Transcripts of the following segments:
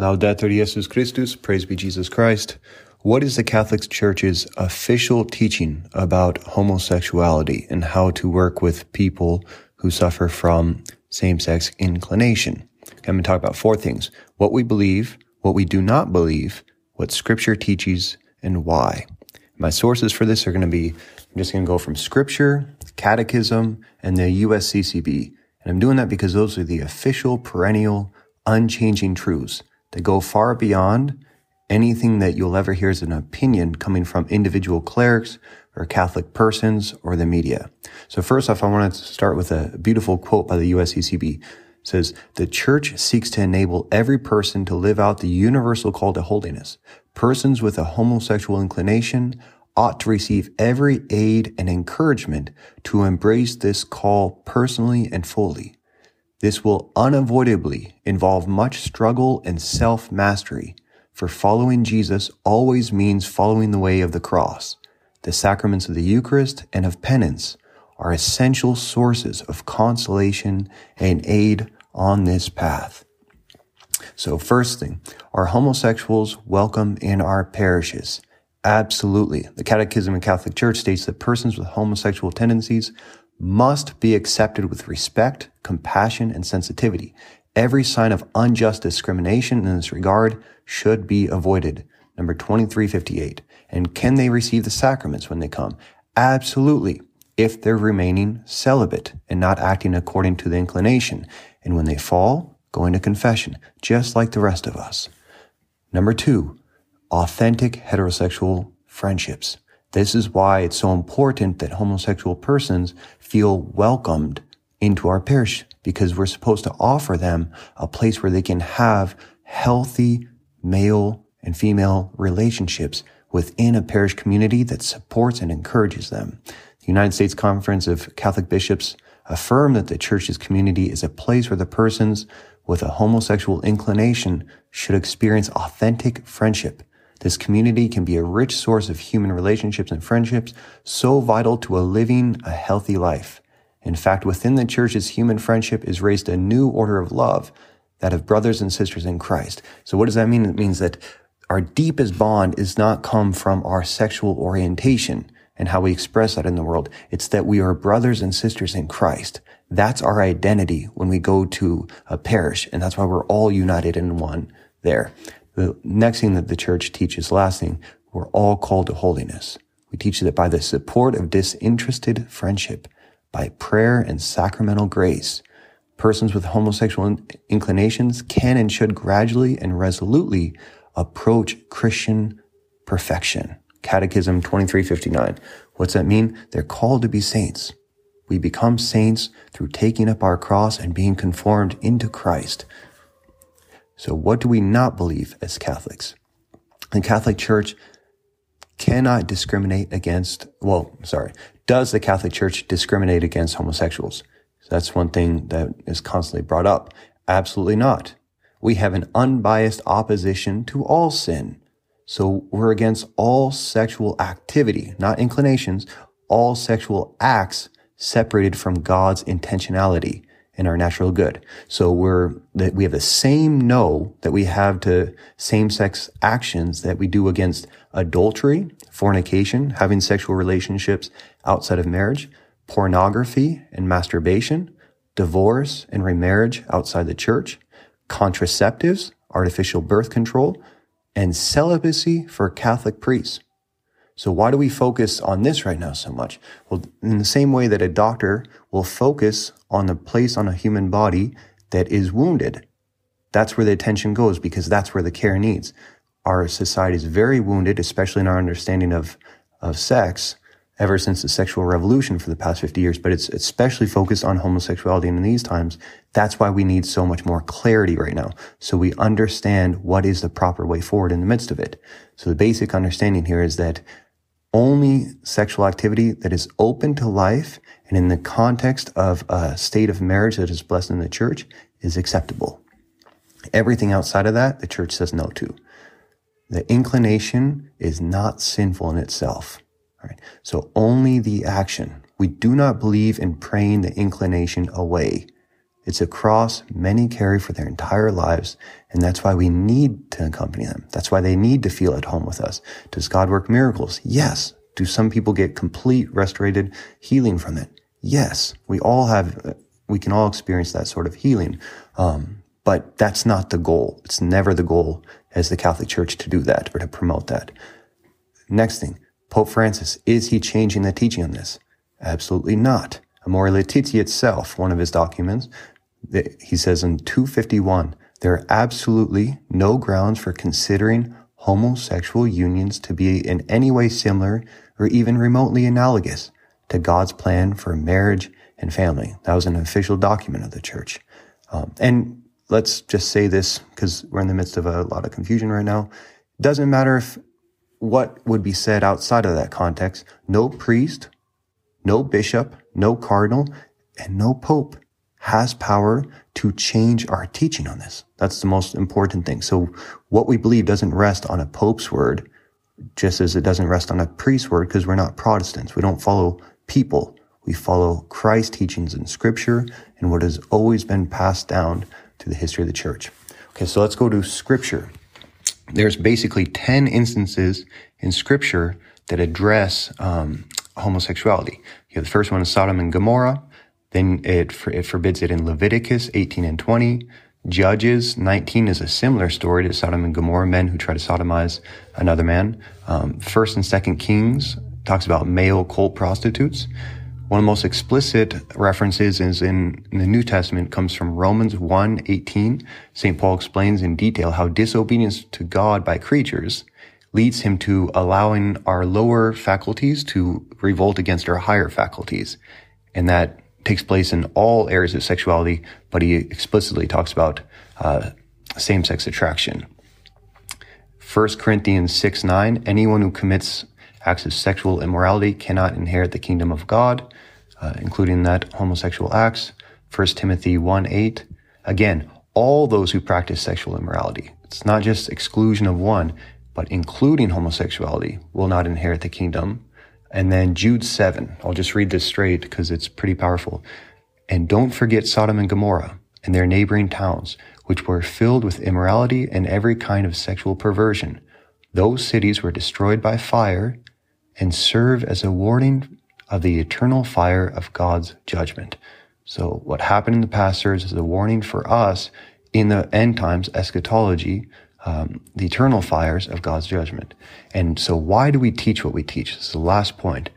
Laudetur Jesus Christus, praise be Jesus Christ. What is the Catholic Church's official teaching about homosexuality and how to work with people who suffer from same-sex inclination? I'm going to talk about four things. What we believe, what we do not believe, what scripture teaches, and why. My sources for this are going to be, I'm just going to go from scripture, catechism, and the USCCB. And I'm doing that because those are the official, perennial, unchanging truths that go far beyond anything that you'll ever hear as an opinion coming from individual clerics or Catholic persons or the media. So first off, I want to start with a beautiful quote by the USCCB. It says, the church seeks to enable every person to live out the universal call to holiness. Persons with a homosexual inclination ought to receive every aid and encouragement to embrace this call personally and fully. This will unavoidably involve much struggle and self-mastery, for following Jesus always means following the way of the cross. The sacraments of the Eucharist and of penance are essential sources of consolation and aid on this path. So first thing, are homosexuals welcome in our parishes? Absolutely. The Catechism of Catholic Church states that persons with homosexual tendencies must be accepted with respect, compassion, and sensitivity. Every sign of unjust discrimination in this regard should be avoided. Number 2358. And can they receive the sacraments when they come? Absolutely. If they're remaining celibate and not acting according to the inclination. And when they fall, going to confession, just like the rest of us. Number two, authentic heterosexual friendships. This is why it's so important that homosexual persons feel welcomed into our parish because we're supposed to offer them a place where they can have healthy male and female relationships within a parish community that supports and encourages them. The United States Conference of Catholic Bishops affirm that the church's community is a place where the persons with a homosexual inclination should experience authentic friendship this community can be a rich source of human relationships and friendships, so vital to a living a healthy life. In fact, within the church's human friendship is raised a new order of love, that of brothers and sisters in Christ. So what does that mean? It means that our deepest bond is not come from our sexual orientation and how we express that in the world. It's that we are brothers and sisters in Christ. That's our identity when we go to a parish. And that's why we're all united in one there. The next thing that the church teaches, last thing, we're all called to holiness. We teach that by the support of disinterested friendship, by prayer and sacramental grace, persons with homosexual inclinations can and should gradually and resolutely approach Christian perfection. Catechism 2359. What's that mean? They're called to be saints. We become saints through taking up our cross and being conformed into Christ. So what do we not believe as Catholics? The Catholic Church cannot discriminate against, well, sorry, does the Catholic Church discriminate against homosexuals? So that's one thing that is constantly brought up. Absolutely not. We have an unbiased opposition to all sin. So we're against all sexual activity, not inclinations, all sexual acts separated from God's intentionality and our natural good. So we're, that we have the same no that we have to same-sex actions that we do against adultery, fornication, having sexual relationships outside of marriage, pornography and masturbation, divorce and remarriage outside the church, contraceptives, artificial birth control, and celibacy for Catholic priests. So why do we focus on this right now so much? Well, in the same way that a doctor will focus on the place on a human body that is wounded. That's where the attention goes because that's where the care needs. Our society is very wounded, especially in our understanding of, of sex ever since the sexual revolution for the past 50 years, but it's especially focused on homosexuality in these times. That's why we need so much more clarity right now. So we understand what is the proper way forward in the midst of it. So the basic understanding here is that only sexual activity that is open to life and in the context of a state of marriage that is blessed in the church is acceptable. Everything outside of that, the church says no to. The inclination is not sinful in itself. Right? So only the action. We do not believe in praying the inclination away. It's a cross many carry for their entire lives, and that's why we need to accompany them. That's why they need to feel at home with us. Does God work miracles? Yes. Do some people get complete restorated healing from it? Yes. We all have, we can all experience that sort of healing. Um, but that's not the goal. It's never the goal as the Catholic Church to do that or to promote that. Next thing, Pope Francis, is he changing the teaching on this? Absolutely not. Amoris Laetitia itself, one of his documents, he says in 251, there are absolutely no grounds for considering homosexual unions to be in any way similar or even remotely analogous to God's plan for marriage and family. That was an official document of the church. Um, and let's just say this because we're in the midst of a lot of confusion right now. It doesn't matter if what would be said outside of that context. No priest, no bishop, no cardinal, and no pope has power to change our teaching on this. That's the most important thing. So what we believe doesn't rest on a pope's word, just as it doesn't rest on a priest's word, because we're not Protestants. We don't follow people. We follow Christ's teachings in scripture and what has always been passed down through the history of the church. Okay, so let's go to scripture. There's basically 10 instances in scripture that address um, homosexuality. You have the first one is Sodom and Gomorrah. Then it, it forbids it in Leviticus 18 and 20. Judges 19 is a similar story to Sodom and Gomorrah, men who try to sodomize another man. Um, First and Second Kings talks about male cult prostitutes. One of the most explicit references is in, in the New Testament comes from Romans 1, 18. St. Paul explains in detail how disobedience to God by creatures leads him to allowing our lower faculties to revolt against our higher faculties. And that takes place in all areas of sexuality, but he explicitly talks about uh, same-sex attraction. 1 Corinthians 6 9, anyone who commits acts of sexual immorality cannot inherit the kingdom of God, uh, including that homosexual acts. 1 Timothy 1 8, again, all those who practice sexual immorality. It's not just exclusion of one, but including homosexuality will not inherit the kingdom. And then Jude 7. I'll just read this straight because it's pretty powerful. And don't forget Sodom and Gomorrah and their neighboring towns, which were filled with immorality and every kind of sexual perversion. Those cities were destroyed by fire and serve as a warning of the eternal fire of God's judgment. So what happened in the past serves as a warning for us in the end times eschatology um, the eternal fires of God's judgment. And so why do we teach what we teach? This is the last point.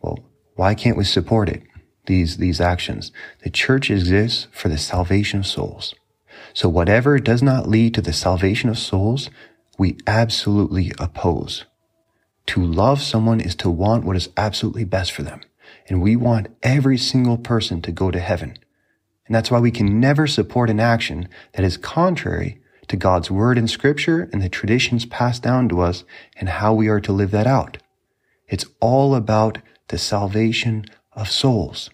Well, why can't we support it? These, these actions. The church exists for the salvation of souls. So whatever does not lead to the salvation of souls, we absolutely oppose. To love someone is to want what is absolutely best for them. And we want every single person to go to heaven. And that's why we can never support an action that is contrary to God's word in scripture and the traditions passed down to us and how we are to live that out. It's all about the salvation of souls.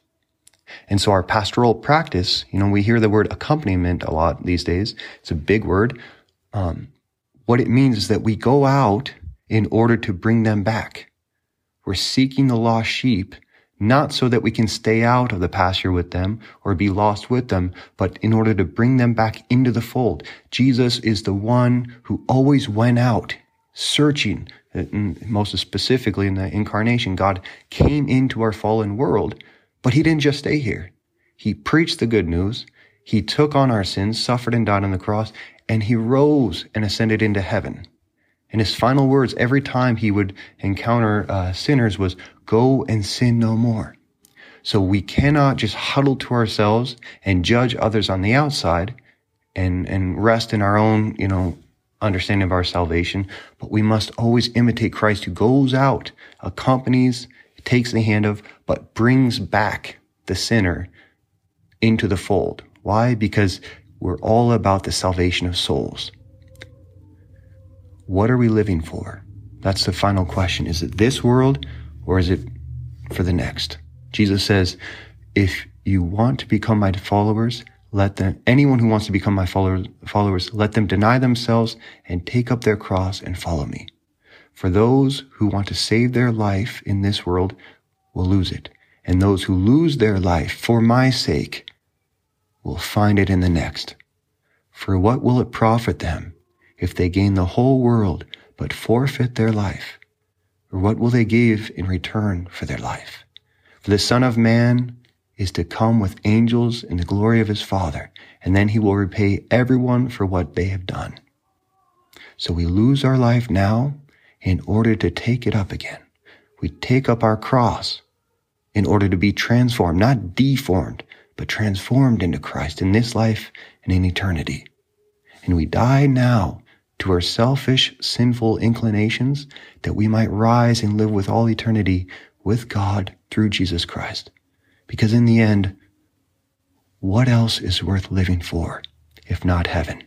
And so our pastoral practice, you know, we hear the word accompaniment a lot these days. It's a big word. Um, what it means is that we go out in order to bring them back. We're seeking the lost sheep not so that we can stay out of the pasture with them or be lost with them, but in order to bring them back into the fold. Jesus is the one who always went out searching, most specifically in the incarnation. God came into our fallen world, but he didn't just stay here. He preached the good news. He took on our sins, suffered and died on the cross, and he rose and ascended into heaven. And his final words every time he would encounter uh, sinners was, go and sin no more. So we cannot just huddle to ourselves and judge others on the outside and, and rest in our own, you know, understanding of our salvation, but we must always imitate Christ who goes out, accompanies, takes the hand of, but brings back the sinner into the fold. Why? Because we're all about the salvation of souls. What are we living for? That's the final question. Is it this world or is it for the next? Jesus says, if you want to become my followers, let them, anyone who wants to become my followers, followers, let them deny themselves and take up their cross and follow me. For those who want to save their life in this world will lose it. And those who lose their life for my sake will find it in the next. For what will it profit them if they gain the whole world but forfeit their life? Or what will they give in return for their life? For the Son of Man is to come with angels in the glory of his Father, and then he will repay everyone for what they have done. So we lose our life now in order to take it up again. We take up our cross in order to be transformed, not deformed, but transformed into Christ in this life and in eternity. And we die now to our selfish, sinful inclinations that we might rise and live with all eternity with God through Jesus Christ. Because in the end, what else is worth living for if not heaven?